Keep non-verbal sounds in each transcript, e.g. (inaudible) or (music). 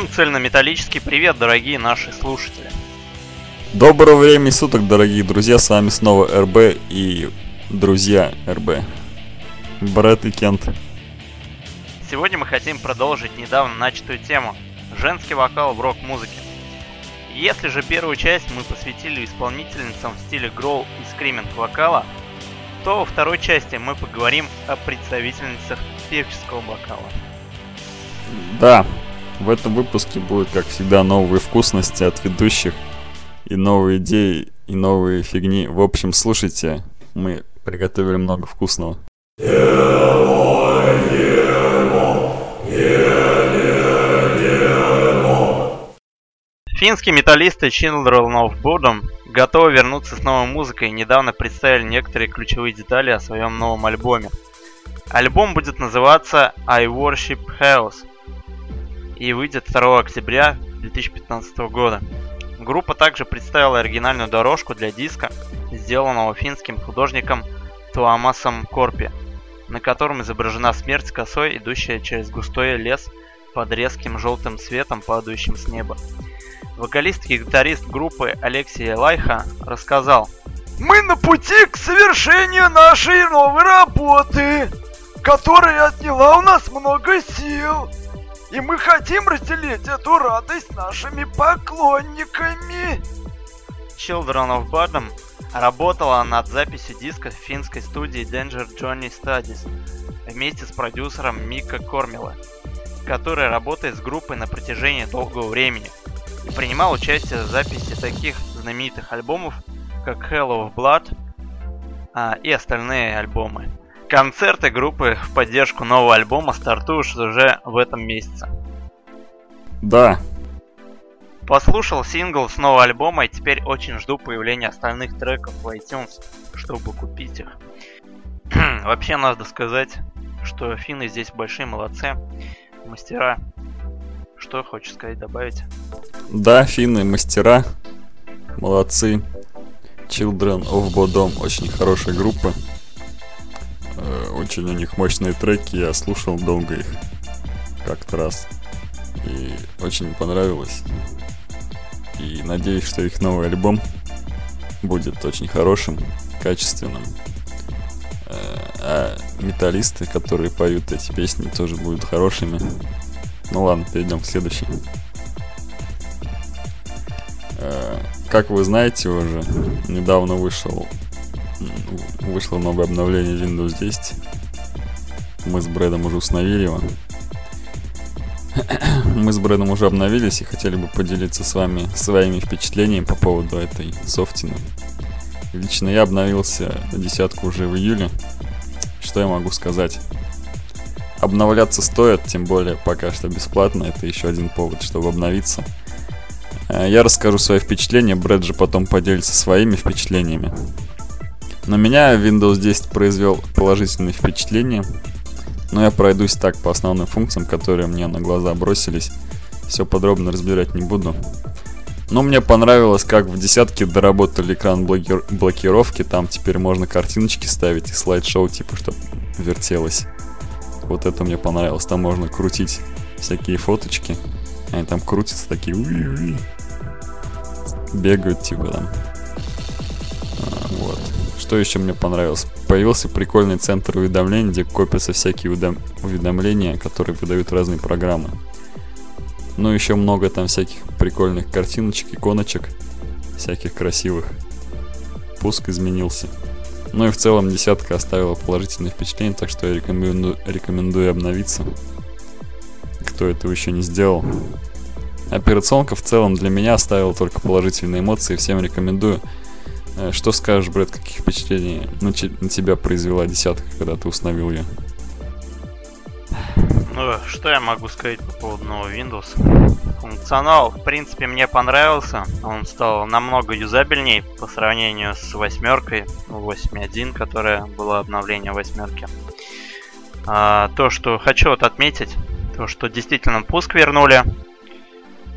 Всем цельнометаллический привет, дорогие наши слушатели. Доброго времени суток, дорогие друзья, с вами снова РБ и друзья РБ. Брэд и Кент. Сегодня мы хотим продолжить недавно начатую тему – женский вокал в рок-музыке. Если же первую часть мы посвятили исполнительницам в стиле гроул и скриминг вокала, то во второй части мы поговорим о представительницах певческого вокала. Да, в этом выпуске будет, как всегда, новые вкусности от ведущих и новые идеи, и новые фигни. В общем, слушайте, мы приготовили много вкусного. Финские металлисты Children of Bodom готовы вернуться с новой музыкой и недавно представили некоторые ключевые детали о своем новом альбоме. Альбом будет называться I Worship House и выйдет 2 октября 2015 года. Группа также представила оригинальную дорожку для диска, сделанного финским художником Туамасом Корпи, на котором изображена смерть косой, идущая через густой лес под резким желтым светом, падающим с неба. Вокалист и гитарист группы Алексей Лайха рассказал Мы на пути к совершению нашей новой работы, которая отняла у нас много сил. И мы хотим разделить эту радость нашими поклонниками. Children of Bodom работала над записью диска в финской студии Danger Johnny Studies вместе с продюсером Мика Кормила, который работает с группой на протяжении долгого времени и принимал участие в записи таких знаменитых альбомов, как Hell of Blood а, и остальные альбомы. Концерты группы в поддержку нового альбома стартуют уже в этом месяце. Да. Послушал сингл с нового альбома и теперь очень жду появления остальных треков в iTunes, чтобы купить их. (clears throat) Вообще надо сказать, что финны здесь большие молодцы, мастера. Что хочешь сказать, добавить? Да, финны мастера, молодцы. Children of Bodom очень хорошая группа. Э, очень у них мощные треки, я слушал долго их как-то раз. И очень понравилось. И надеюсь, что их новый альбом будет очень хорошим, качественным. Э, а металлисты, которые поют эти песни, тоже будут хорошими. Ну ладно, перейдем к следующей. Э, как вы знаете уже, недавно вышел вышло новое обновление Windows 10. Мы с Брэдом уже установили его. (clears throat) Мы с Брэдом уже обновились и хотели бы поделиться с вами своими впечатлениями по поводу этой софтины. Лично я обновился на десятку уже в июле. Что я могу сказать? Обновляться стоит, тем более пока что бесплатно. Это еще один повод, чтобы обновиться. Э, я расскажу свои впечатления, Брэд же потом поделится своими впечатлениями. На меня Windows 10 произвел положительное впечатление, но я пройдусь так по основным функциям, которые мне на глаза бросились. Все подробно разбирать не буду. Но мне понравилось, как в десятке доработали экран блокир... блокировки. Там теперь можно картиночки ставить и слайд-шоу, типа, чтобы вертелось. Вот это мне понравилось. Там можно крутить всякие фоточки. Они там крутятся такие. Бегают, типа там. А, вот. Что еще мне понравилось? Появился прикольный центр уведомлений, где копятся всякие уведомления, которые выдают разные программы. Ну, еще много там всяких прикольных картиночек, иконочек, всяких красивых. Пуск изменился. Ну и в целом десятка оставила положительное впечатление, так что я рекомендую, рекомендую обновиться. Кто этого еще не сделал. Операционка в целом для меня оставила только положительные эмоции, всем рекомендую. Э, что скажешь, Брэд, каких впечатлений на, на тебя произвела десятка, когда ты установил ее? Ну, что я могу сказать по поводу нового Windows? Функционал, в принципе, мне понравился. Он стал намного юзабельней по сравнению с восьмеркой, 8.1, ну, которая была обновление восьмерки. А, то, что хочу вот отметить, то, что действительно пуск вернули.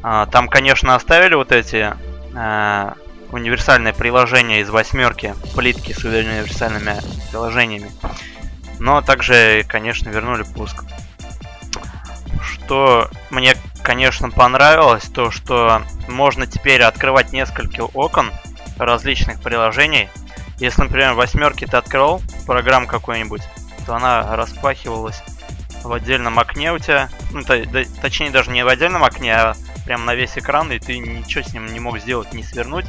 А, там, конечно, оставили вот эти а, универсальное приложение из восьмерки, плитки с универсальными приложениями. Но также, конечно, вернули пуск. Что мне конечно, понравилось то, что можно теперь открывать несколько окон различных приложений. Если, например, восьмерки ты открыл программу какую-нибудь, то она распахивалась в отдельном окне у тебя. Ну, то, да, точнее, даже не в отдельном окне, а прям на весь экран, и ты ничего с ним не мог сделать, не свернуть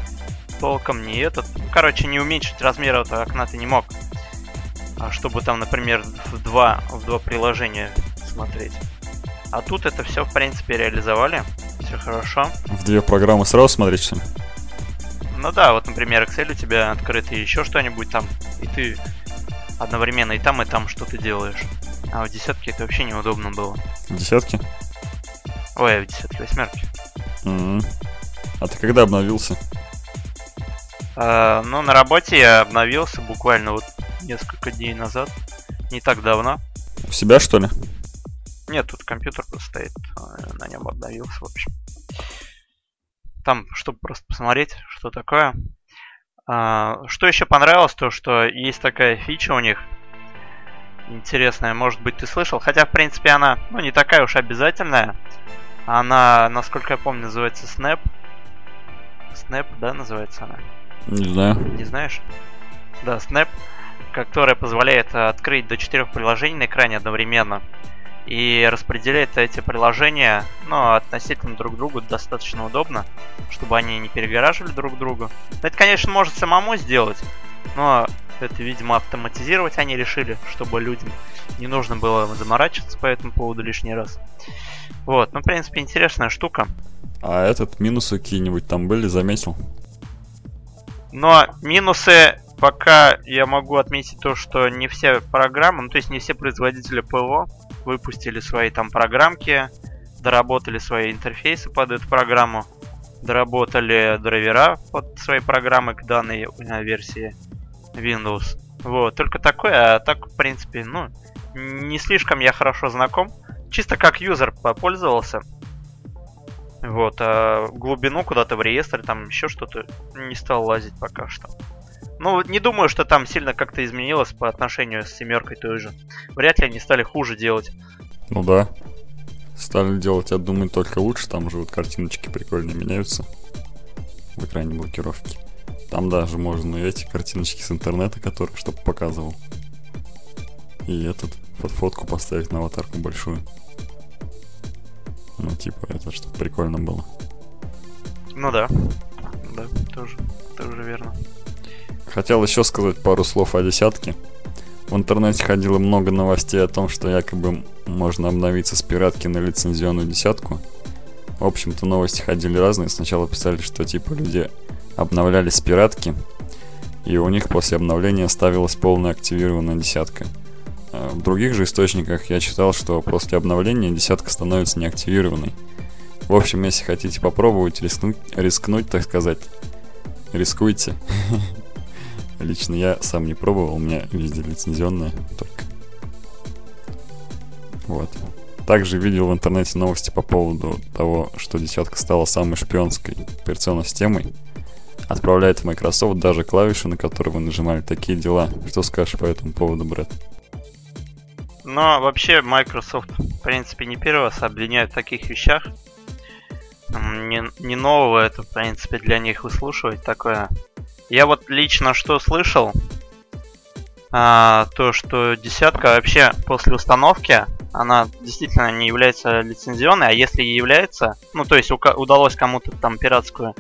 толком, не этот. Ну, короче, не уменьшить размер этого окна ты не мог. А чтобы там, например, в два, в два приложения смотреть. А тут это все, в принципе, реализовали. Все хорошо. В две программы сразу смотреть, что ли? Ну да, вот, например, Excel у тебя открыт и еще что-нибудь там, и ты одновременно и там, и там что-то делаешь. А в десятке это вообще неудобно было. В десятке? Ой, а в десятке, восьмерке. М-м. А ты когда обновился? А, ну, на работе я обновился буквально вот несколько дней назад. Не так давно. У себя, что ли? Нет, тут компьютер просто стоит, а, на нем обновился, в общем. Там, чтобы просто посмотреть, что такое. А, что еще понравилось, то что есть такая фича у них. Интересная, может быть, ты слышал. Хотя, в принципе, она, ну, не такая уж обязательная. Она, насколько я помню, называется Snap. Snap, да, называется она? Не знаю. Не знаешь? Да, Snap, которая позволяет открыть до четырех приложений на экране одновременно и распределяет эти приложения, ну, относительно друг другу достаточно удобно, чтобы они не перегораживали друг другу. Это, конечно, может самому сделать, но это, видимо, автоматизировать они решили, чтобы людям не нужно было заморачиваться по этому поводу лишний раз. Вот, ну, в принципе, интересная штука. А этот минусы какие-нибудь там были, заметил? Но минусы пока я могу отметить то, что не все программы, ну то есть не все производители ПО выпустили свои там программки, доработали свои интерфейсы под эту программу, доработали драйвера под свои программы к данной версии Windows. Вот, только такое, а так, в принципе, ну, не слишком я хорошо знаком. Чисто как юзер попользовался. Вот, а глубину куда-то в реестр, там еще что-то не стал лазить пока что. Ну, не думаю, что там сильно как-то изменилось по отношению с семеркой той же. Вряд ли они стали хуже делать. Ну да. Стали делать, я думаю, только лучше. Там же вот картиночки прикольно меняются в экране блокировки. Там даже можно эти картиночки с интернета, которые чтобы показывал. И этот под фотку поставить на аватарку большую. Ну, типа, это чтобы прикольно было. Ну да. Да, тоже, тоже верно. Хотел еще сказать пару слов о десятке. В интернете ходило много новостей о том, что якобы можно обновиться с пиратки на лицензионную десятку. В общем-то, новости ходили разные. Сначала писали, что типа люди обновлялись с пиратки, и у них после обновления ставилась полная активированная десятка. А в других же источниках я читал, что после обновления десятка становится неактивированной. В общем, если хотите попробовать рискнуть, рискнуть так сказать, рискуйте. (laughs) Лично я сам не пробовал, у меня везде лицензионная только. Вот. Также видел в интернете новости по поводу того, что десятка стала самой шпионской операционной системой. Отправляет в Microsoft даже клавиши, на которые вы нажимали такие дела. Что скажешь по этому поводу, Брэд? Но вообще Microsoft, в принципе, не первый раз обвиняют в таких вещах. Не, не нового это, в принципе, для них выслушивать такое. Я вот лично что слышал, а, то что десятка вообще после установки, она действительно не является лицензионной, а если и является, ну то есть удалось кому-то там пиратскую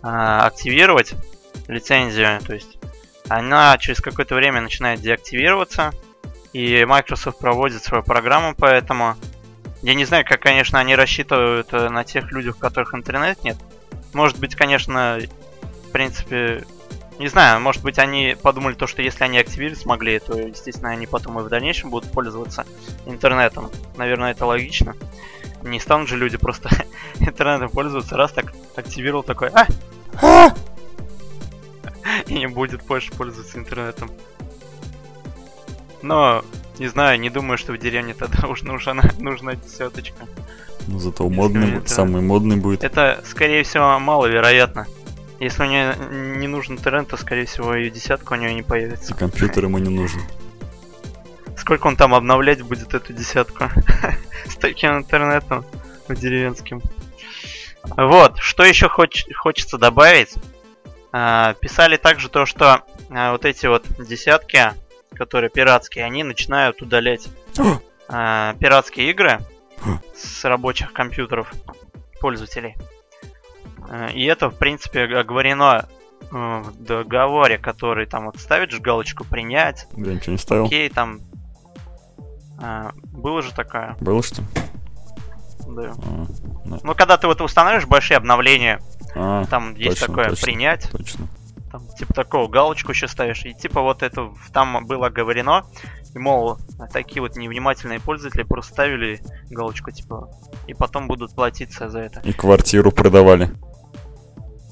а, активировать лицензию, то есть она через какое-то время начинает деактивироваться, и Microsoft проводит свою программу по этому. Я не знаю, как, конечно, они рассчитывают э, на тех людях, у которых интернет нет. Может быть, конечно, в принципе, не знаю, может быть, они подумали то, что если они активировать смогли, то, естественно, они потом и в дальнейшем будут пользоваться интернетом. Наверное, это логично. Не станут же люди просто (laughs) интернетом пользоваться, раз так активировал такой, а! а! (laughs) И не будет больше пользоваться интернетом. Но, не знаю, не думаю, что в деревне тогда уж (laughs) нужна, нужна десяточка. Ну, зато модный, это... самый модный будет. Это, скорее всего, маловероятно. Если у нее не нужен интернет, то, скорее всего, и десятка у нее не появится. И компьютер ему не нужен. Сколько он там обновлять будет эту десятку? (laughs) С таким интернетом. деревенским. Вот, что еще хоч- хочется добавить. А, писали также то, что а, вот эти вот десятки, которые пиратские, они начинают удалять а, пиратские игры с рабочих компьютеров пользователей. А, И это, в принципе, оговорено э, в договоре, который там вот ставишь галочку принять, Я ничего не ставил. окей, там а, было же такое, Было что? да. А, да. Ну, когда ты вот устанавливаешь большие обновления, А, там есть точно, такое точно. принять, точно. Там, типа такого галочку еще ставишь, и типа вот это там было оговорено, и мол, такие вот невнимательные пользователи просто ставили галочку, типа, и потом будут платиться за это, И квартиру продавали.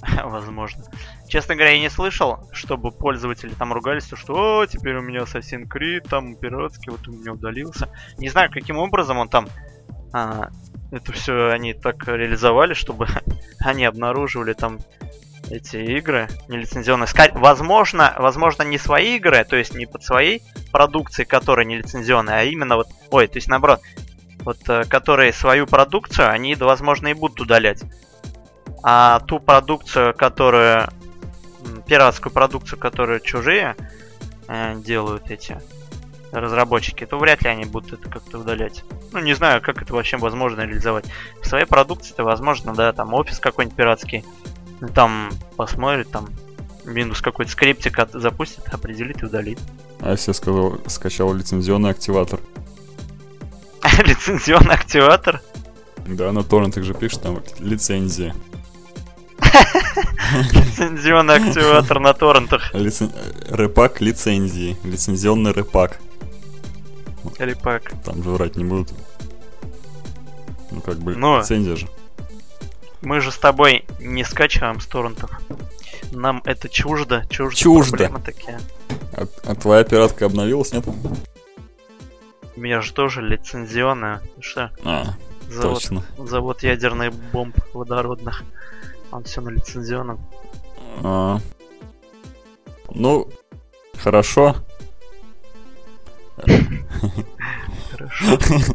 (laughs) возможно. Честно говоря, я не слышал, чтобы пользователи там ругались, то, что «О, теперь у меня Assassin's Creed, там пиратский, вот у меня удалился». Не знаю, каким образом он там а, это все они так реализовали, чтобы (laughs) они обнаруживали там эти игры нелицензионные. Возможно, возможно, не свои игры, то есть не под своей продукцией, которая нелицензионная, а именно вот, ой, то есть наоборот, вот, э, которые свою продукцию, они, возможно, и будут удалять. А ту продукцию, которую, пиратскую продукцию, которую чужие э, делают эти разработчики, то вряд ли они будут это как-то удалять. Ну, не знаю, как это вообще возможно реализовать. В своей продукции-то возможно, да, там офис какой-нибудь пиратский, ну, там посмотрит, там минус какой-то скриптик от- запустит, определит и удалит. А если я сказал, скачал лицензионный активатор? (laughs) Лицензионный активатор. Да, на торрентах же пишет там лицензия. (laughs) Лицензионный активатор на торрентах. Рэпак лицензии. Лицензионный рэпак. Или пак. Там же врать не будут. Ну как бы Ну. лицензия же. Мы же с тобой не скачиваем с торрентов. Нам это чуждо, чуждо. Чуждо. Проблемы такие. А, а твоя пиратка обновилась, нет? У меня же тоже лицензионная. Что? А, Завод, точно. завод ядерных бомб водородных. Он все на лицензионном. А. Ну, хорошо. Хорошо. (laughs)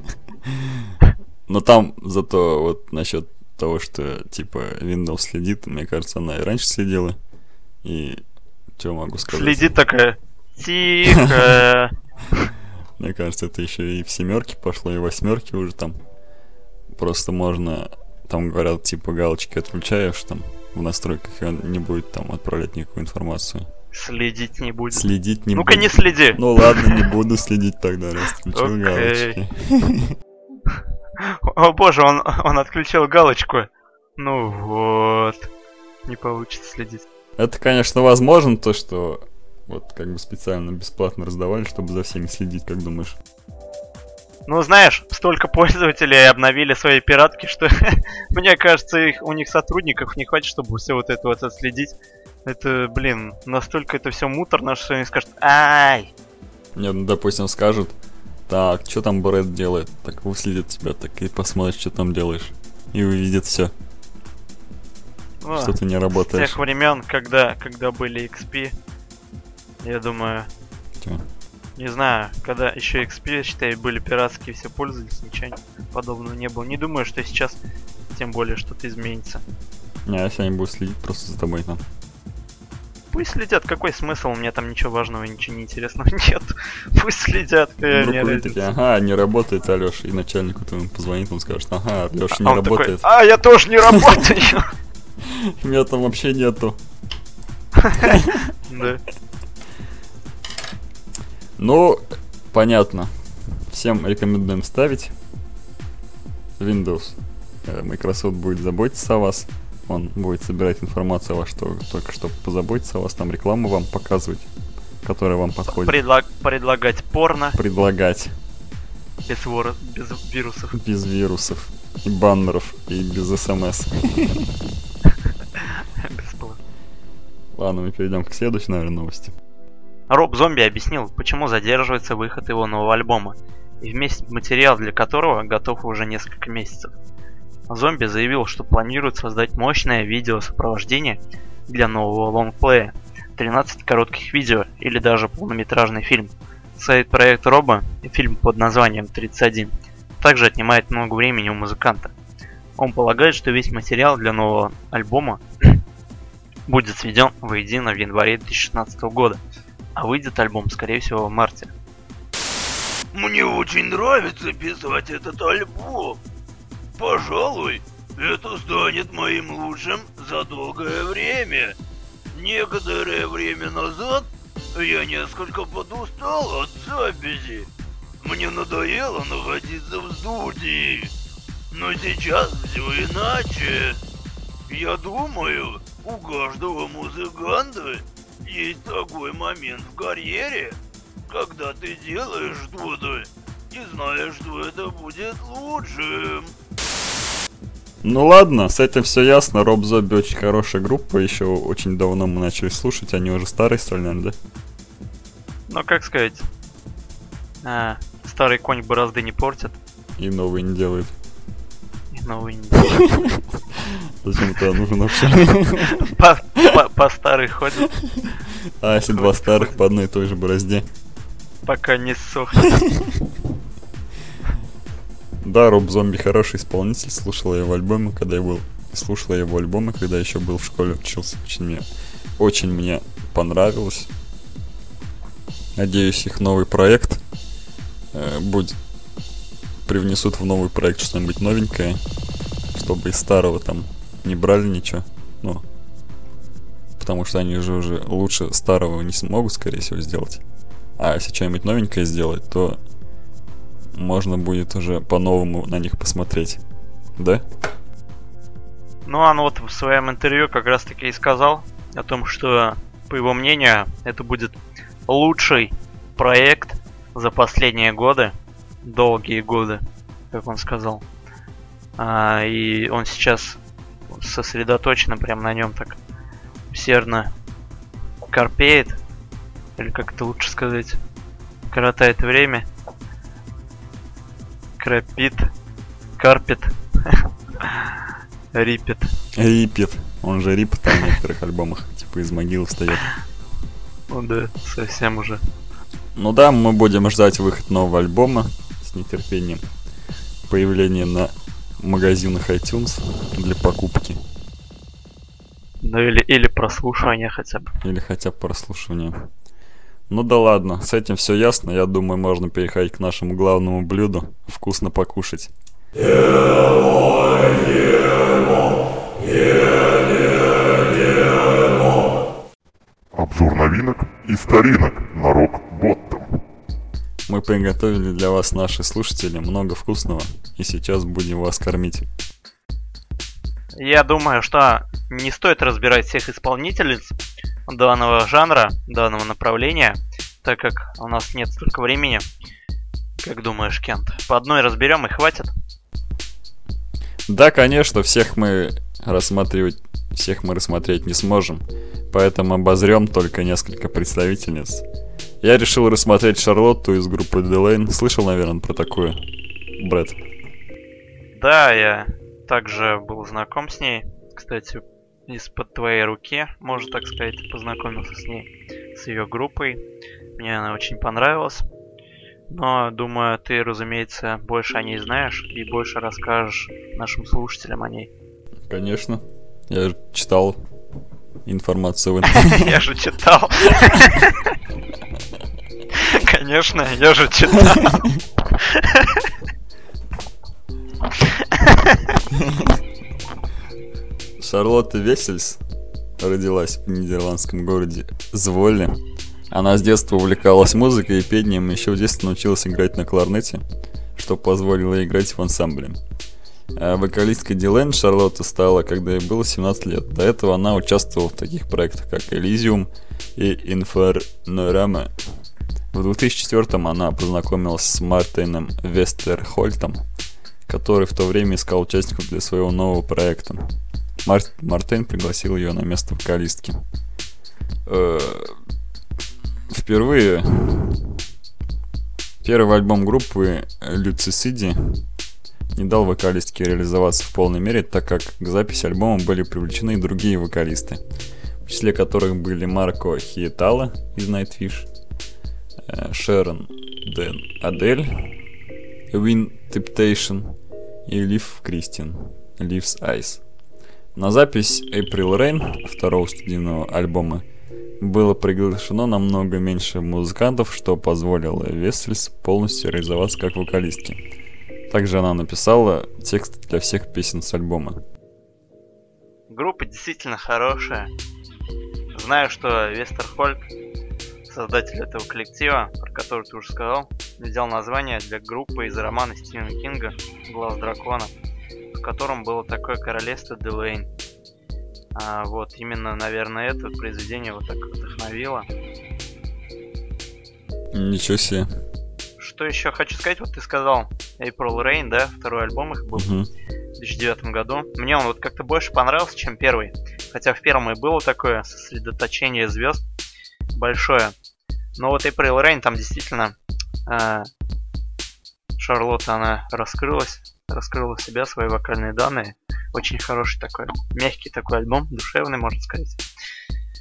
Но там зато вот насчет того, что типа Windows следит, мне кажется, она и раньше следила. И что могу сказать? Следит такая. Тихо. (laughs) Мне кажется, это еще и в семерке пошло, и в восьмерке уже там. Просто можно, там говорят, типа галочки отключаешь там в настройках, и он не будет там отправлять никакую информацию. Следить не будет. Следить не Ну-ка не следи. Ну ладно, не буду следить тогда, раз включил галочки. (laughs) О боже, он, он отключил галочку. Ну вот. Не получится следить. Это, конечно, возможно, то, что вот как бы специально бесплатно раздавали, чтобы за всеми следить, как думаешь? Ну, знаешь, столько пользователей обновили свои пиратки, что (laughs) мне кажется, их, у них сотрудников не хватит, чтобы все вот это вот отследить. Это, блин, настолько это все муторно, что они скажут, ай, Нет, ну, допустим, скажут, так, что там Брэд делает? Так выследит тебя, так и посмотрит, что там делаешь. И увидит все, ну, что ты не с работаешь. тех времен, когда, когда были XP, я думаю, Чё? не знаю, когда еще XP, считай, были пиратские, все пользовались, ничего подобного не было. Не думаю, что сейчас, тем более, что-то изменится. Не, а если они будут следить просто за тобой там. Пусть следят, какой смысл, у меня там ничего важного, ничего неинтересного (laughs) нет. Пусть следят, какая Вдруг мне разница. ага, не работает Алёша, и начальнику твоему позвонит, он скажет, ага, Алёша А не такой, работает, а, я тоже не (laughs) работаю. меня там вообще нету. (laughs) Да. Ну, понятно. Всем рекомендуем ставить Windows. Э, Microsoft будет заботиться о вас. Он будет собирать информацию о вас, что только чтобы позаботиться о вас, там рекламу вам показывать, которая вам подходит. Предлаг- предлагать порно Предлагать без, вора- без вирусов. без вирусов и баннеров и без смс. (laughs) Ладно, мы перейдем к следующей, наверное, новости. Роб Зомби объяснил, почему задерживается выход его нового альбома, и вместе материал для которого готов уже несколько месяцев. Зомби заявил, что планирует создать мощное видео-сопровождение для нового лонгплея, 13 коротких видео или даже полнометражный фильм. Сайт-проект Роба, фильм под названием 31, также отнимает много времени у музыканта. Он полагает, что весь материал для нового альбома (clears throat) будет сведен воедино в январе 2016 года, а выйдет альбом, скорее всего, в марте. Мне очень нравится писать этот альбом. Пожалуй, это станет моим лучшим за долгое время. Некоторое время назад я несколько подустал от записи. Мне надоело находиться в студии. Но сейчас все иначе. Я думаю, у каждого музыканта есть такой момент в карьере, когда ты делаешь что-то и знаешь, что это будет лучшим. Ну ладно, с этим все ясно. Роб Зобби очень хорошая группа. Еще очень давно мы начали слушать. Они уже старые стали, наверное, да? Ну, как сказать, а, старый конь борозды не портит, И новые не делают. и новый не делает. (laughs) Зачем это нужно вообще? По старой ходит, А если два старых по одной и той же борозде? пока не сохнет. Да, Роб Зомби хороший исполнитель. Слушал я его альбомы, когда я был... Слушал я его альбомы, когда еще был в школе, учился. Очень мне, очень мне понравилось. Надеюсь, их новый проект э, будет привнесут в новый проект что-нибудь новенькое, чтобы из старого там не брали ничего. Ну, потому что они же уже лучше старого не смогут, скорее всего, сделать. А если что-нибудь новенькое сделать, то можно будет уже по-новому на них посмотреть. Да? Ну, он вот в своем интервью как раз таки и сказал о том, что, по его мнению, это будет лучший проект за последние годы, долгие годы, как он сказал. А, и он сейчас сосредоточенно прям на нем так усердно корпеет, или как это лучше сказать, коротает время, крапит, карпит, (laughs) рипит. Рипет. Он же рипет в некоторых альбомах. Типа из могилы встает. Ну да, совсем уже. Ну да, мы будем ждать выход нового альбома с нетерпением. Появление на магазинах iTunes для покупки. Ну или, или прослушивание хотя бы. Или хотя бы прослушивания. Ну да ладно, с этим все ясно. Я думаю, можно переходить к нашему главному блюду. Вкусно покушать. Обзор новинок и старинок на рок Боттом. Мы приготовили для вас, наши слушатели, много вкусного. И сейчас будем вас кормить. Я думаю, что не стоит разбирать всех исполнительниц данного жанра, данного направления, так как у нас нет столько времени. Как думаешь, Кент? По одной разберем и хватит? Да, конечно, всех мы рассматривать, всех мы рассмотреть не сможем, поэтому обозрем только несколько представительниц. Я решил рассмотреть Шарлотту из группы Делейн. Слышал, наверное, про такую? Брэд. Да, я также был знаком с ней. Кстати, из-под твоей руки, можно так сказать, познакомился с ней, с ее группой. Мне она очень понравилась. Но, думаю, ты, разумеется, больше о ней знаешь и больше расскажешь нашим слушателям о ней. Конечно. Я читал информацию. (laughs) Я же читал. (laughs) Конечно, я же читал. (laughs) Шарлотта Весельс родилась в нидерландском городе Зволе. Она с детства увлекалась музыкой и пением, еще в детстве научилась играть на кларнете, что позволило ей играть в ансамбле. А вокалисткой Дилен Шарлотта стала, когда ей было 17 лет. До этого она участвовала в таких проектах, как Elysium и Infernorama. В 2004 она познакомилась с Мартином Вестерхольтом, который в то время искал участников для своего нового проекта. Мар- Мартин пригласил ее на место вокалистки. Э, Впервые первый альбом группы Люцисиди не дал вокалистке реализоваться в полной мере, так как к записи альбома были привлечены и другие вокалисты, в числе которых были Марко Хиетала из Nightwish, э, Шерон Дэн Адель, Вин Temptation и Лив Кристин. Leaves Ice. На запись April Rain, второго студийного альбома, было приглашено намного меньше музыкантов, что позволило Вессельс полностью реализоваться как вокалистке. Также она написала текст для всех песен с альбома. Группа действительно хорошая. Знаю, что Вестерхольд, создатель этого коллектива, про который ты уже сказал, взял название для группы из романа Стивена Кинга «Глаз дракона», в котором было такое королевство Делейн. А, вот, именно, наверное, это произведение вот так вдохновило. Ничего себе. Что еще хочу сказать, вот ты сказал April Rain, да, второй альбом их был Мгм. в 2009 году. Мне он вот как-то больше понравился, чем первый. Хотя в первом и было такое сосредоточение звезд большое. Но вот April Rain там действительно а, Шарлотта, она раскрылась, раскрыла себя, свои вокальные данные. Очень хороший такой, мягкий такой альбом, душевный, можно сказать.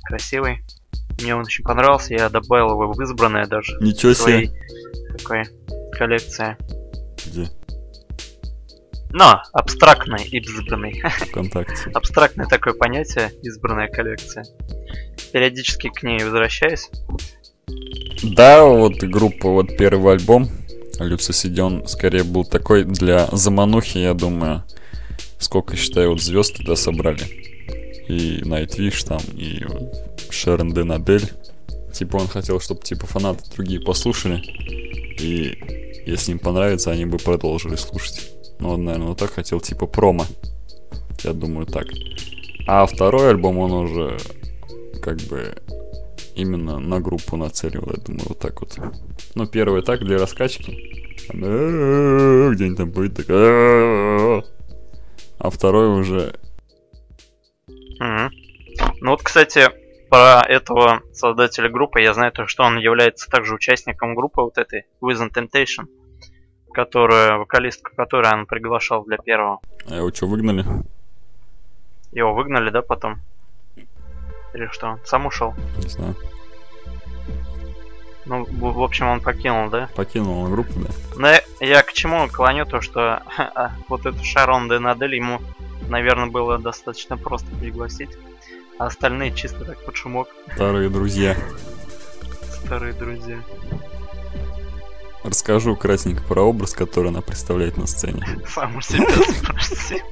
Красивый. Мне он очень понравился, я добавил его в избранное даже. Ничего своей себе. такой коллекции. Где? Но, абстрактный избранный. (laughs) Вконтакте. Абстрактное такое понятие, избранная коллекция. Периодически к ней возвращаюсь. Да, вот группа, вот первый альбом Люцисидион скорее был такой для заманухи, я думаю. Сколько, считаю, вот звезд туда собрали. И Найтвиш там, и Шерон Ден Адель. Типа он хотел, чтобы типа фанаты другие послушали. И если им понравится, они бы продолжили слушать. Ну, он, наверное, вот так хотел, типа промо. Я думаю, так. А второй альбом он уже как бы именно на группу нацеливал, я думаю, вот так вот. Ну, первый так для раскачки. Где-нибудь там будет так. А второй уже... Ну вот, кстати, про этого создателя группы я знаю то, что он является также участником группы вот этой Within Temptation, которую, вокалистку которой он приглашал для первого. А его что, выгнали? Его выгнали, да, потом? Или что? Сам ушел? Не знаю. Ну, в, общем, он покинул, да? Покинул он группу, да? Но я, я к чему клоню то, что (laughs) а, вот эту Шарон де Надель ему, наверное, было достаточно просто пригласить. А остальные чисто так под шумок. Старые друзья. Старые друзья. Расскажу кратенько про образ, который она представляет на сцене. (laughs) Сам у себя спроси.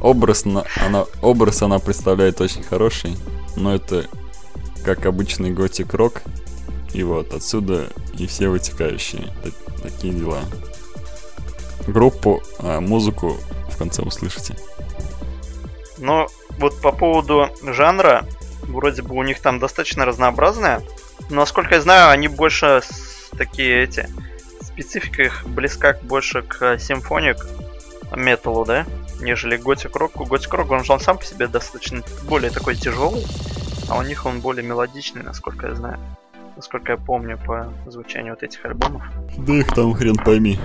Образ, на- она, образ она представляет очень хороший, но это как обычный готик рок. И вот отсюда и все вытекающие та- такие дела. Группу, а, музыку в конце услышите. Но вот по поводу жанра, вроде бы у них там достаточно разнообразная. Но, насколько я знаю, они больше такие эти... Специфика их близка больше к симфоник металлу, да? Нежели готик року. Готик рок, он же он сам по себе достаточно более такой тяжелый. А у них он более мелодичный, насколько я знаю. Насколько я помню по звучанию вот этих альбомов. Да их там хрен пойми.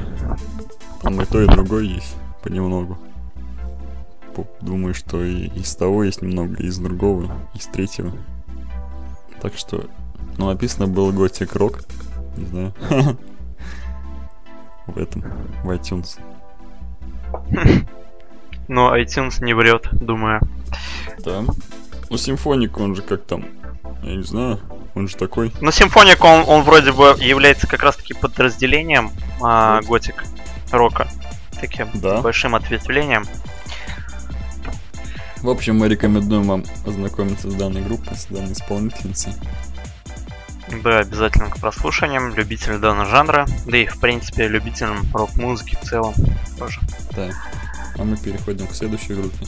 Там и то, и другое есть. Понемногу. По- Думаю, что и из того есть немного, и из другого, и из третьего. Так что, ну, написано было Готик Рок. Не знаю. (laughs) В этом, в iTunes. (laughs) Но iTunes не врет, думаю. Да. Ну, Симфоник, он же как там, я не знаю, он же такой. Но симфоник, он, он вроде бы является как раз таки подразделением а, готик рока. Таким Да. большим ответвлением. В общем, мы рекомендуем вам ознакомиться с данной группой, с данной исполнительницей. Да, обязательно к прослушаниям, любителям данного жанра, да и в принципе любителям рок-музыки в целом тоже. Да. А мы переходим к следующей группе.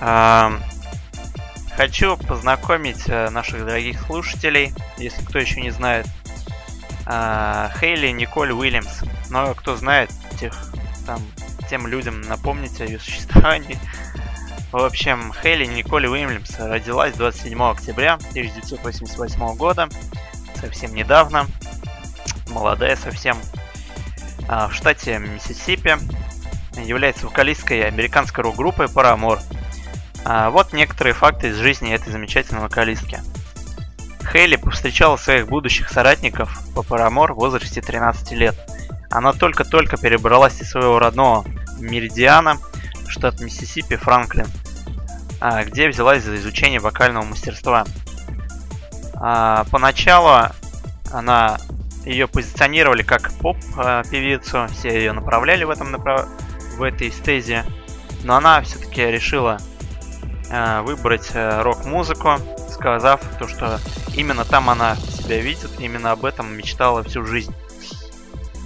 А, хочу познакомить э, наших дорогих слушателей, если кто еще не знает, а, Хейли Николь Уильямс. Но кто знает, тех, там, тем людям напомните о ее существовании. В общем, Хейли Николь Уильямс родилась 27 октября 1988 года, совсем недавно, молодая совсем, а, в штате Миссисипи, является вокалисткой американской рок-группы Paramore. А, вот некоторые факты из жизни этой замечательной вокалистки. Хейли повстречала своих будущих соратников по Paramore в возрасте 13 лет. Она только-только перебралась из своего родного Меридиана, штат Миссисипи, Франклин, а, где взялась за изучение вокального мастерства. А, поначалу она ее позиционировали как поп-певицу, все ее направляли в этом направ... в этой стезе, но она все-таки решила э, выбрать э, рок-музыку, сказав то, что именно там она себя видит, именно об этом мечтала всю жизнь.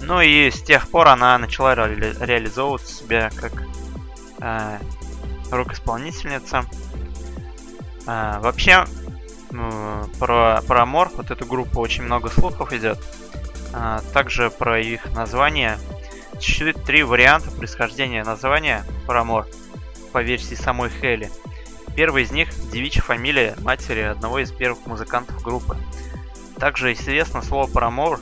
Ну и с тех пор она начала ре- реализовывать себя как э, рок-исполнительница. Э, вообще, ну, про, про Амор, вот эту группу, очень много слухов идет. А, также про их название. Существует три варианта происхождения названия Парамор по версии самой Хелли. Первый из них – девичья фамилия матери одного из первых музыкантов группы. Также известно слово Парамор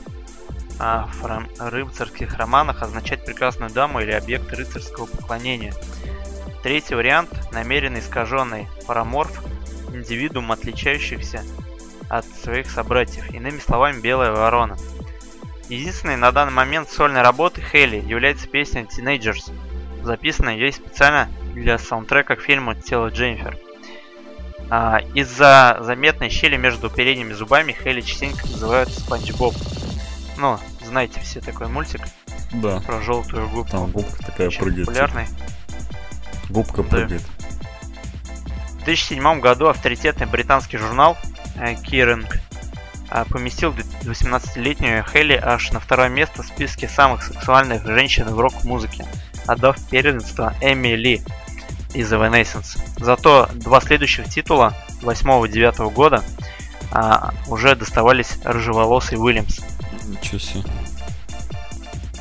а, в рыцарских романах означает прекрасную даму или объект рыцарского поклонения. Третий вариант – намеренно искаженный параморф, индивидуум, отличающихся от своих собратьев, иными словами, белая ворона. Единственной на данный момент сольной работы Хейли является песня Teenagers, записанная ей специально для саундтрека к фильму «Тело Дженнифер». А, из-за заметной щели между передними зубами Хейли частенько называют Спанч Боб. Ну, знаете все такой мультик Да, про желтую губку. там губка такая Очень прыгает. популярный. Губка прыгает. В 2007 году авторитетный британский журнал Kerrang э, поместил 18-летнюю Хелли аж на второе место в списке самых сексуальных женщин в рок-музыке, отдав первенство Эми Ли из Evanescence. Зато два следующих титула 8-9 года а, уже доставались рыжеволосый Уильямс. Ничего себе.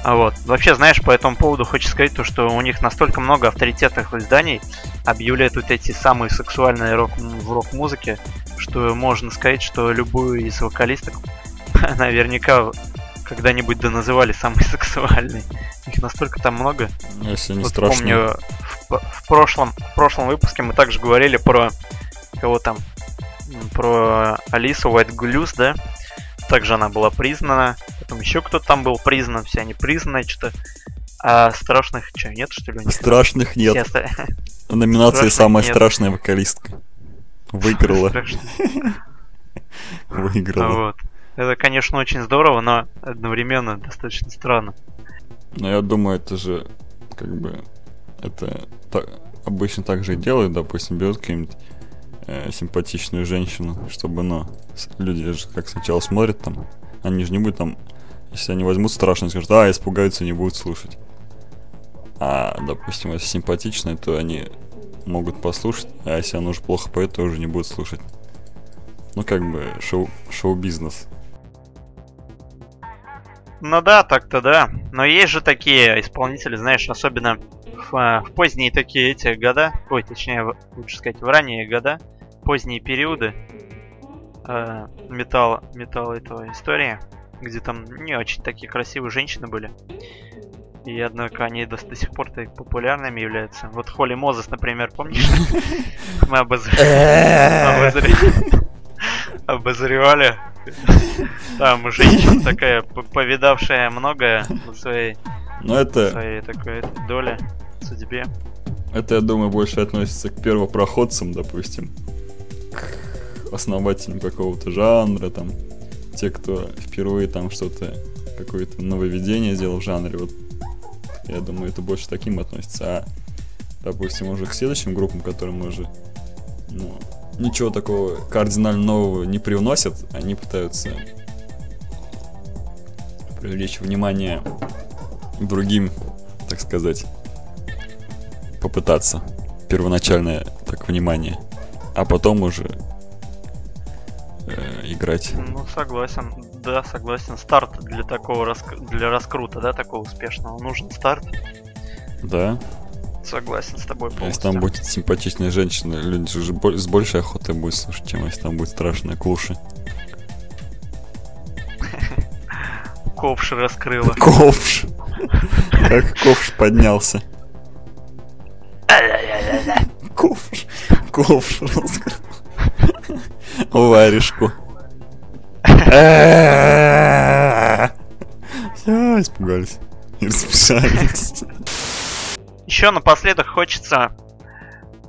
А вот. Вообще, знаешь, по этому поводу хочу сказать то, что у них настолько много авторитетных изданий объявляют вот эти самые сексуальные рок в рок-музыке, что можно сказать, что любую из вокалисток (laughs) наверняка когда-нибудь да называли самой (laughs) сексуальной. Их настолько там много. Если не вот страшно. помню, в, в прошлом, в прошлом выпуске мы также говорили про кого там, про Алису White Goose, да? Также она была признана. Потом еще кто-то там был признан, все они признаны, что-то. А страшных что, нет, что ли, у них? Страшных Все нет. оста- В (laughs) номинации самая нет. страшная вокалистка. Выиграла. (laughs) Выиграла. Вот. Это, конечно, очень здорово, но одновременно достаточно странно. Но я думаю, это же как бы это та- обычно так же и делают, допустим, берут какую-нибудь э, симпатичную женщину, чтобы, ну, люди же как сначала смотрят там, они же не будут там, если они возьмут страшно, скажут, а, испугаются, не будут слушать. А, допустим, если симпатичная, то они могут послушать, а если она уже плохо поет, то уже не будут слушать. Ну, как бы, шоу, шоу-бизнес. Ну да, так-то да. Но есть же такие исполнители, знаешь, особенно в, а, в поздние такие эти года, ой, точнее, лучше сказать, в ранние года, поздние периоды э, металла, металла этого истории, где там не очень такие красивые женщины были. И, однако, они до, до сих пор так популярными являются. Вот Холли Мозес, например, помнишь? (laughs) Мы обозревали. обозре- Обозревали. Там женщина такая, повидавшая многое в своей, Но это... своей такой доле, судьбе. Это, я думаю, больше относится к первопроходцам, допустим, к основателям какого-то жанра, там, те, кто впервые там что-то, какое-то нововведение сделал в жанре, вот, я думаю, это больше таким относится, а, допустим, уже к следующим группам, которым уже, ну, ничего такого кардинально нового не привносят, они пытаются привлечь внимание другим, так сказать, попытаться. Первоначальное так внимание. А потом уже э, играть. Ну, согласен. Да, согласен. Старт для такого раск- для раскрута, да, такого успешного. Нужен старт. Да. Согласен с тобой Если полностью. там будет симпатичная женщина, люди же с большей охотой будут слушать, чем если там будет страшная клуша. (laughs) Ковш раскрыла. Ковш! Как ковш поднялся. Ковш! Ковш раскрыл. Варежку. Все, испугались. И расписались. Еще напоследок хочется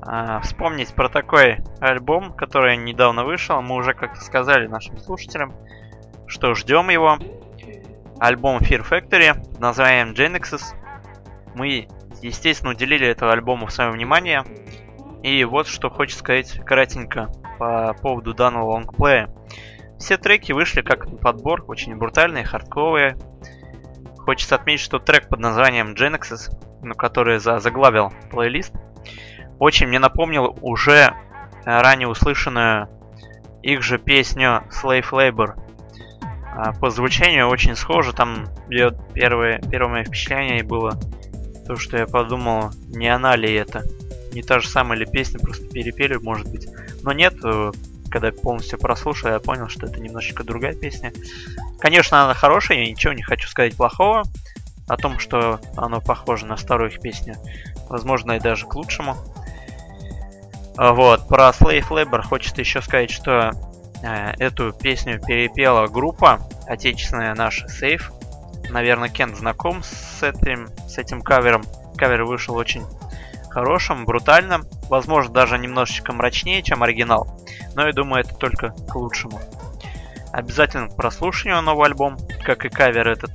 а, вспомнить про такой альбом, который недавно вышел. Мы уже как-то сказали нашим слушателям, что ждем его. Альбом Fear Factory под названием Genexus. Мы, естественно, уделили этому альбому свое внимание. И вот что хочется сказать кратенько по поводу данного лонгплея. Все треки вышли как подбор, очень брутальные, хардковые. Хочется отметить, что трек под названием Genexus, ну, который за заглавил плейлист, очень мне напомнил уже ранее услышанную их же песню Slave Labor. А, по звучанию очень схоже, там первое, первое мое впечатление было то, что я подумал, не она ли это. Не та же самая ли песня, просто перепели, может быть. Но нет, э, когда полностью прослушал, я понял, что это немножечко другая песня. Конечно, она хорошая, я ничего не хочу сказать плохого о том, что оно похоже на старую их песню. Возможно, и даже к лучшему. А вот, про Slave Labor хочется еще сказать, что э, эту песню перепела группа, отечественная наша Safe. Наверное, Кен знаком с этим, с этим кавером. Кавер вышел очень хорошим, брутальным, возможно, даже немножечко мрачнее, чем оригинал, но я думаю, это только к лучшему. Обязательно к прослушиванию новый альбом, как и кавер этот.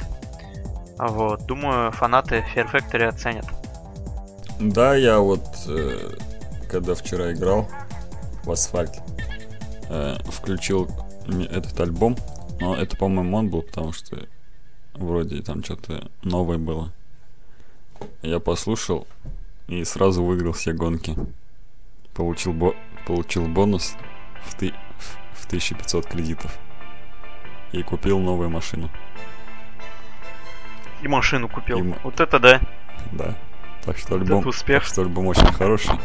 Вот, думаю, фанаты Fear Factory оценят. Да, я вот, э, когда вчера играл в асфальт, э, включил этот альбом, но это, по-моему, он был, потому что вроде там что-то новое было. Я послушал, и сразу выиграл все гонки. Получил, бо получил бонус в, ты в 1500 кредитов. И купил новую машину. И машину купил. И... Вот это да. Да. Так что альбом, это успех. Так что альбом очень хороший.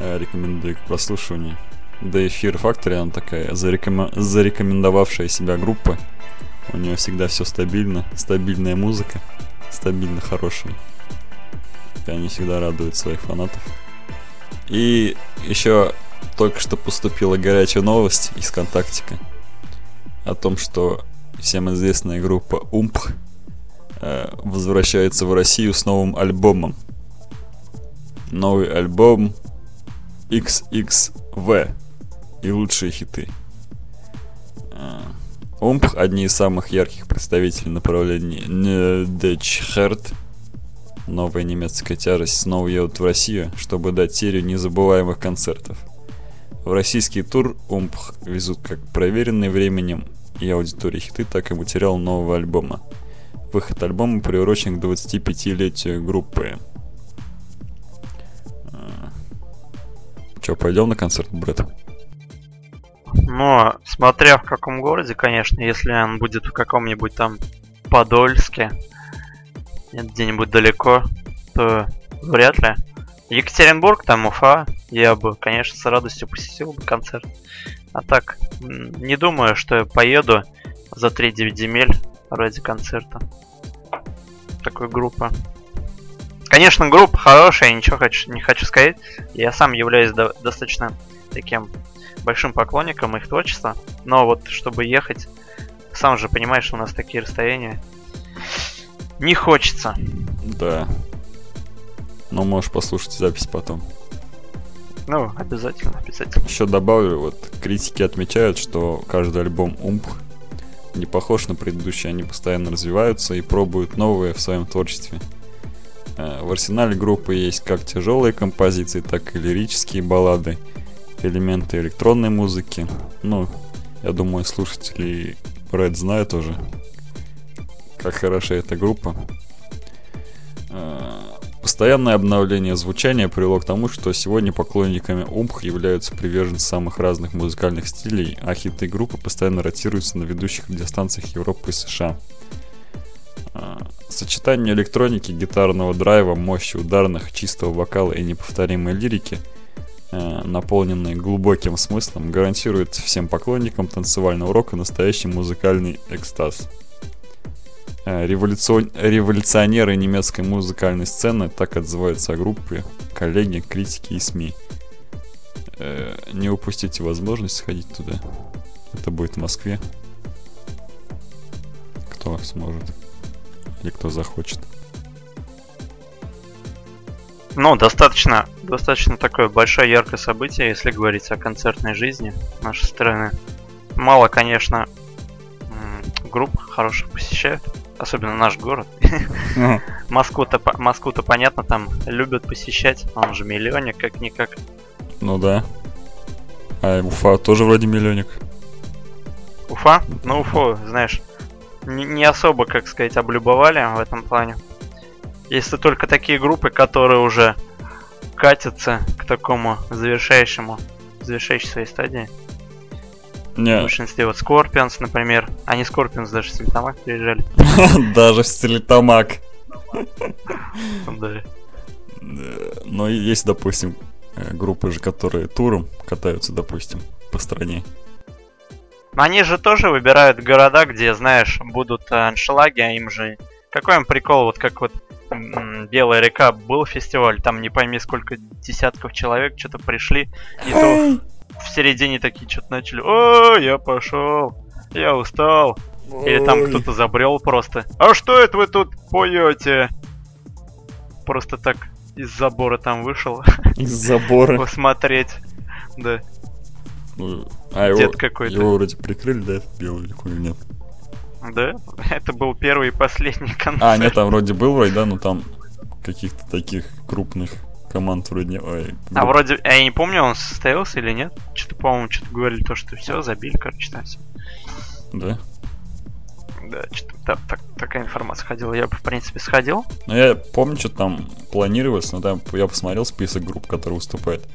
Я рекомендую к прослушиванию. Да и Fear Factory, она такая зарекомен... зарекомендовавшая себя группа. У нее всегда все стабильно, стабильная музыка, стабильно хорошая они всегда радуют своих фанатов. И еще только что поступила горячая новость из ВКонтактика о том, что всем известная группа Умп э, возвращается в Россию с новым альбомом. Новый альбом XXV и лучшие хиты. Э, Умп одни из самых ярких представителей направления Dutch Новая немецкая тяжесть снова едут в Россию, чтобы дать серию незабываемых концертов. В российский тур Умпх везут как проверенные временем и аудиторией хиты, так и материал нового альбома. Выход альбома приурочен к 25-летию группы. А, Че, пойдем на концерт, Брэд? Ну, смотря в каком городе, конечно, если он будет в каком-нибудь там Подольске, где-нибудь далеко, то вряд ли. Екатеринбург, там Уфа, я бы, конечно, с радостью посетил бы концерт. А так, не думаю, что я поеду за 3-9 земель ради концерта. Такой группы. Конечно, группа хорошая, ничего хочу, не хочу сказать. Я сам являюсь до, достаточно таким большим поклонником их творчества. Но вот, чтобы ехать, сам же понимаешь, что у нас такие расстояния. Не хочется. Да. Но можешь послушать запись потом. Ну, обязательно, обязательно. Еще добавлю, вот критики отмечают, что каждый альбом Умп не похож на предыдущий, они постоянно развиваются и пробуют новые в своем творчестве. Э, в арсенале группы есть как тяжелые композиции, так и лирические баллады, элементы электронной музыки. Ну, я думаю, слушатели Red знают уже, как хороша эта группа. Э, постоянное обновление звучания привело к тому, что сегодня поклонниками Умх являются приверженцы самых разных музыкальных стилей, а хиты группы постоянно ротируются на ведущих радиостанциях Европы и США. Э, сочетание электроники, гитарного драйва, мощи ударных, чистого вокала и неповторимой лирики, э, наполненной глубоким смыслом, гарантирует всем поклонникам танцевального рока настоящий музыкальный экстаз. Э, революцион... революционеры немецкой музыкальной сцены, так отзываются о группе, коллеги, критики и СМИ. Э, не упустите возможность сходить туда. Это будет в Москве. Кто сможет или кто захочет. Ну, достаточно, достаточно такое большое яркое событие, если говорить о концертной жизни нашей страны. Мало, конечно, групп хороших посещают, особенно наш город. (laughs) Москву-то, Москву-то понятно, там любят посещать, он же миллионник, как-никак. Ну да. А Уфа тоже вроде миллионник. Уфа? Ну, Уфу, знаешь, не, не особо, как сказать, облюбовали в этом плане. Если только такие группы, которые уже катятся к такому завершающему, завершающей своей стадии. В Не, большинстве вот Scorpions, например. Они Scorpions даже с Литомак приезжали. даже в Стерлитамак. (laughs) Да. Но и есть, допустим, э, группы же, которые туром катаются, допустим, по стране. Они же тоже выбирают города, где, знаешь, будут э, аншлаги, а им же... Какой им прикол, вот как вот Белая река был фестиваль, там не пойми сколько десятков человек что-то пришли, и то в середине такие что-то начали, о, я пошел, я устал. Или там кто-то забрел просто. А что это вы тут поете? Просто так из забора там вышел (laughs) Из забора. посмотреть. Да, Ну, А его, дед какой-то. его вроде прикрыли, да, этот белый или нет? Да, (laughs) это был первый и последний концерт. А, нет, там вроде был вроде, да, но там каких-то таких крупных команд вроде. Ой, А вроде, а я не помню, он состоялся или нет. Что-то, по-моему, что-то говорили то, что все, забили, короче, там все. Да. Да, что-то такая информация ходила. Я бы, в принципе, сходил. Ну, я помню, что там планировалось, но там я посмотрел список групп, которые выступают.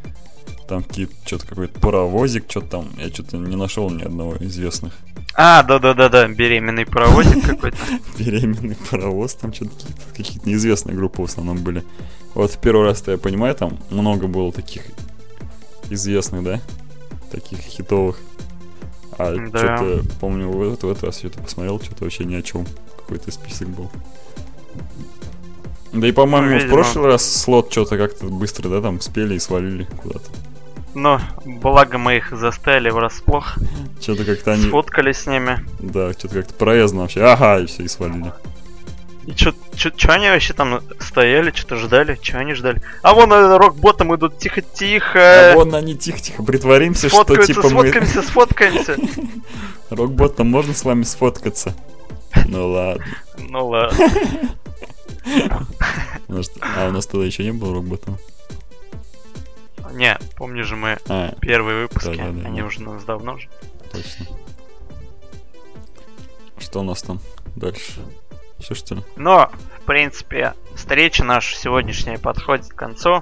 Там какие-то, что-то какой-то паровозик, что-то там, я что-то не нашел ни одного известных. А, да-да-да-да, беременный паровозик какой-то. (laughs) Беременный паровоз, там что-то какие-то неизвестные группы в основном были. Вот в первый раз-то я понимаю, там много было таких известных, да? Таких хитовых. А Да. что-то, помню, в этот, в этот раз что-то посмотрел, что-то вообще ни о чем. Какой-то список был. Да и, по-моему, Ну, в прошлый раз слот что-то как-то быстро, да, там спели и свалили куда-то. Но, благо мы их застали врасплох. Что-то как-то они, Сфоткались с ними. да, что-то как-то проездно вообще. Ага, и все, и свалили. И чё, чё, чё они вообще там стояли, что-то ждали? Чё они ждали? А вон э, рок-ботом идут тихо-тихо. А вон они тихо-тихо притворимся, что типа мы... сфоткаемся, сфоткаемся. (laughs) Рокботом можно с вами сфоткаться? Ну ладно. Ну ладно. (laughs) А у нас тогда еще не было рокботом? Не, помню же мы А, первые выпуски. Они уже у нас давно же. точно. Что у нас там дальше? Все что ли? Но, в принципе, встреча наша сегодняшняя подходит к концу.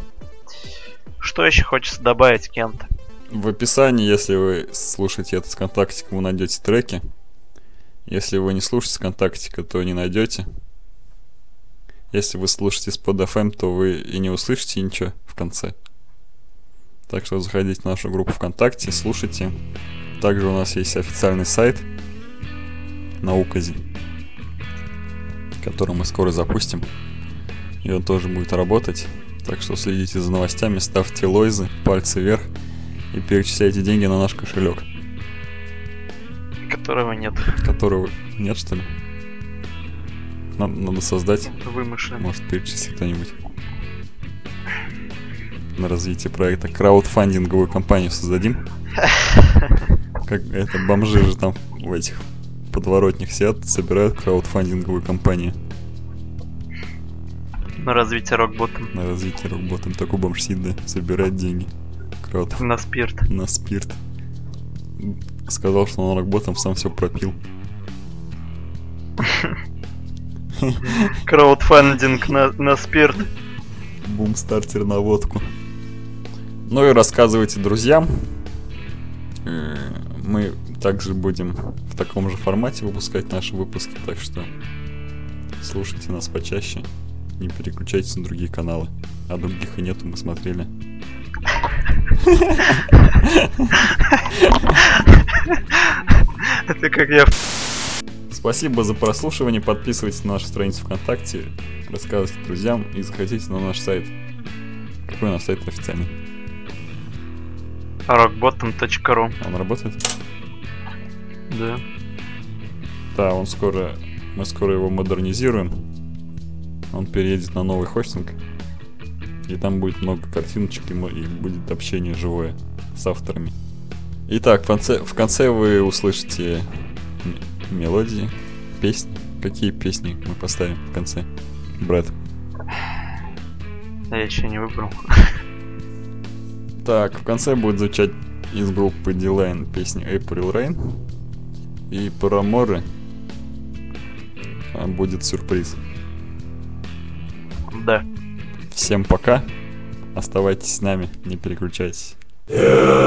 Что еще хочется добавить, Кент? В описании, если вы слушаете это с контактиком, вы найдете треки. Если вы не слушаете с контактика, то не найдете. Если вы слушаете с под FM, то вы и не услышите ничего в конце. Так что заходите в нашу группу ВКонтакте, слушайте. Также у нас есть официальный сайт на Указе, который мы скоро запустим. И он тоже будет работать. Так что следите за новостями, ставьте лойзы, пальцы вверх и перечисляйте деньги на наш кошелек, Которого нет. которого нет, что ли? Надо, надо создать, Вымышленный. может перечислить кто-нибудь. На развитие проекта краудфандинговую компанию создадим. (laughs) Как это бомжи же там в этих подворотнях сидят, собирают краудфандинговую компанию На развитие рок-ботом. на развитие рок-ботом. Такой бомж сидит, да, собирает деньги. Крауд На спирт. на спирт. Сказал, что он рок-ботом сам все пропил. Краудфандинг на, на спирт. Бум-стартер на водку. Ну и рассказывайте друзьям. Э, Мы также будем в таком же формате выпускать наши выпуски, так что слушайте нас почаще. Не переключайтесь на другие каналы. А других и нету, мы смотрели. Это как я Спасибо за прослушивание. Подписывайтесь на нашу страницу ВКонтакте, рассказывайте друзьям и заходите на наш сайт. Какой у нас сайт официальный? rockbottom.ru Он работает? Да. Да, он скоро... Мы скоро его модернизируем. Он переедет на новый хостинг. И там будет много картиночек и, и будет общение живое с авторами. Итак, в конце, в конце вы услышите мелодии, песни. Какие песни мы поставим в конце? Брэд. Я еще не выбрал. Так, в конце будет звучать из группы D-Line песня April Rain. И Параморы а, будет сюрприз. Да. Всем пока. Оставайтесь с нами, не переключайтесь. Thank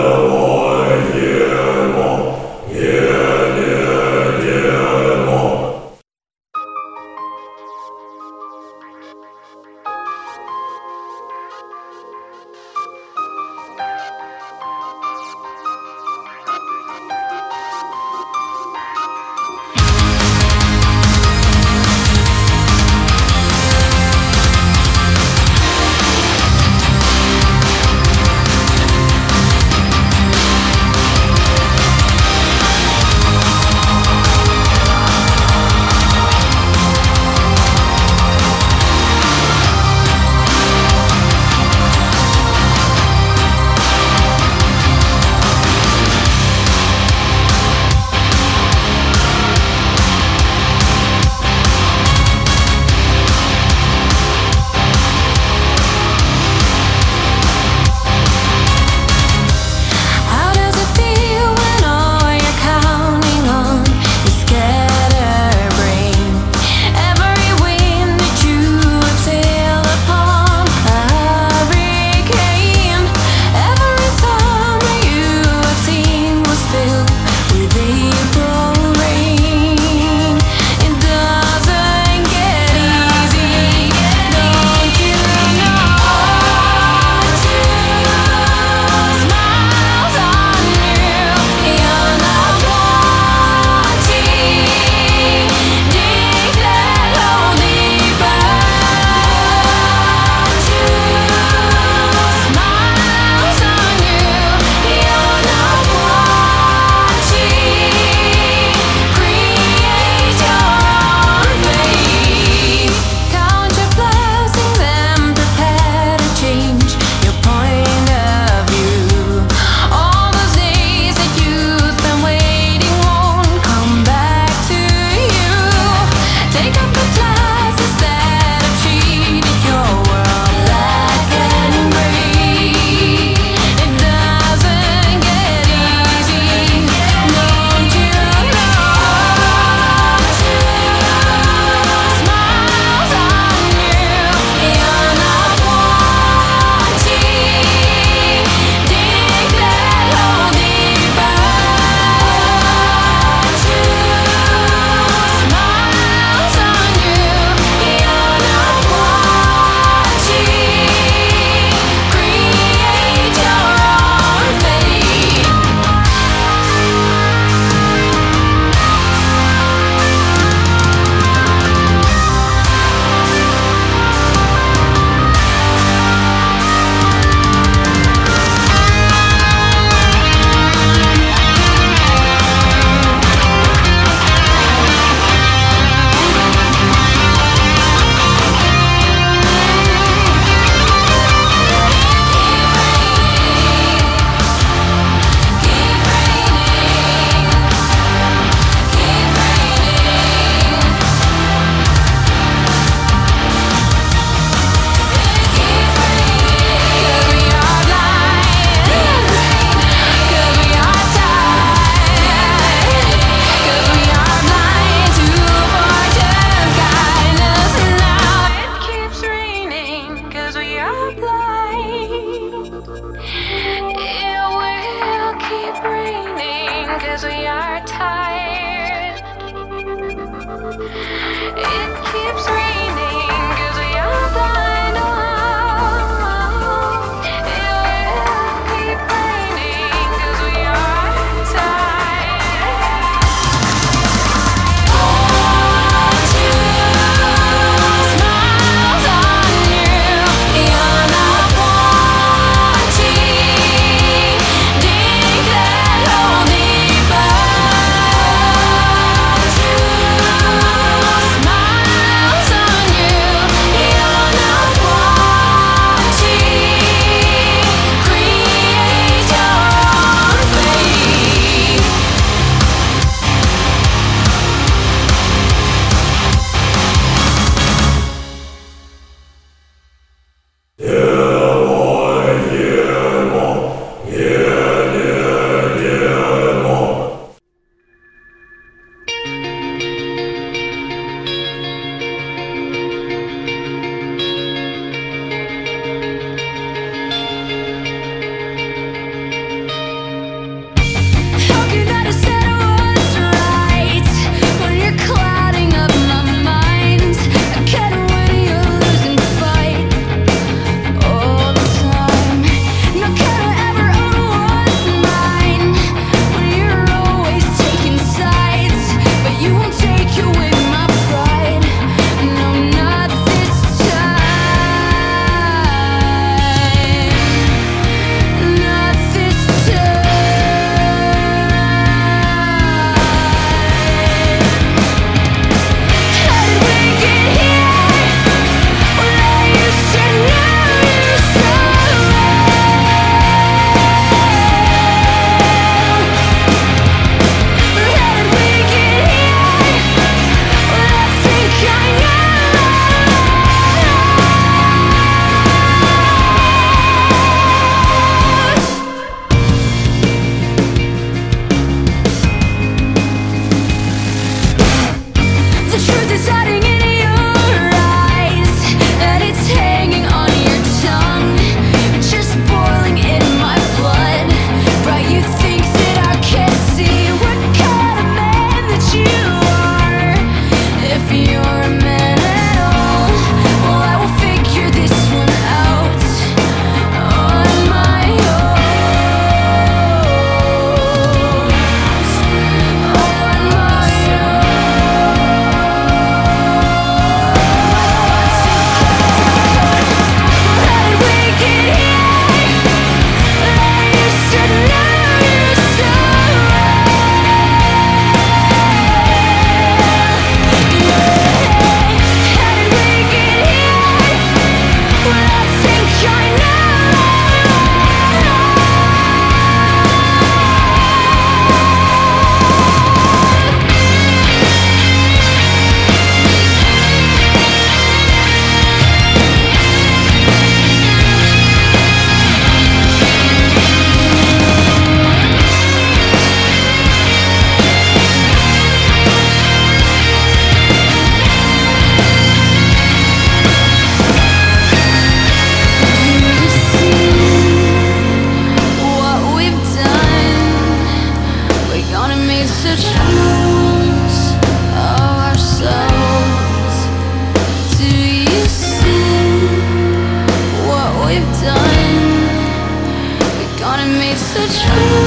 The truth.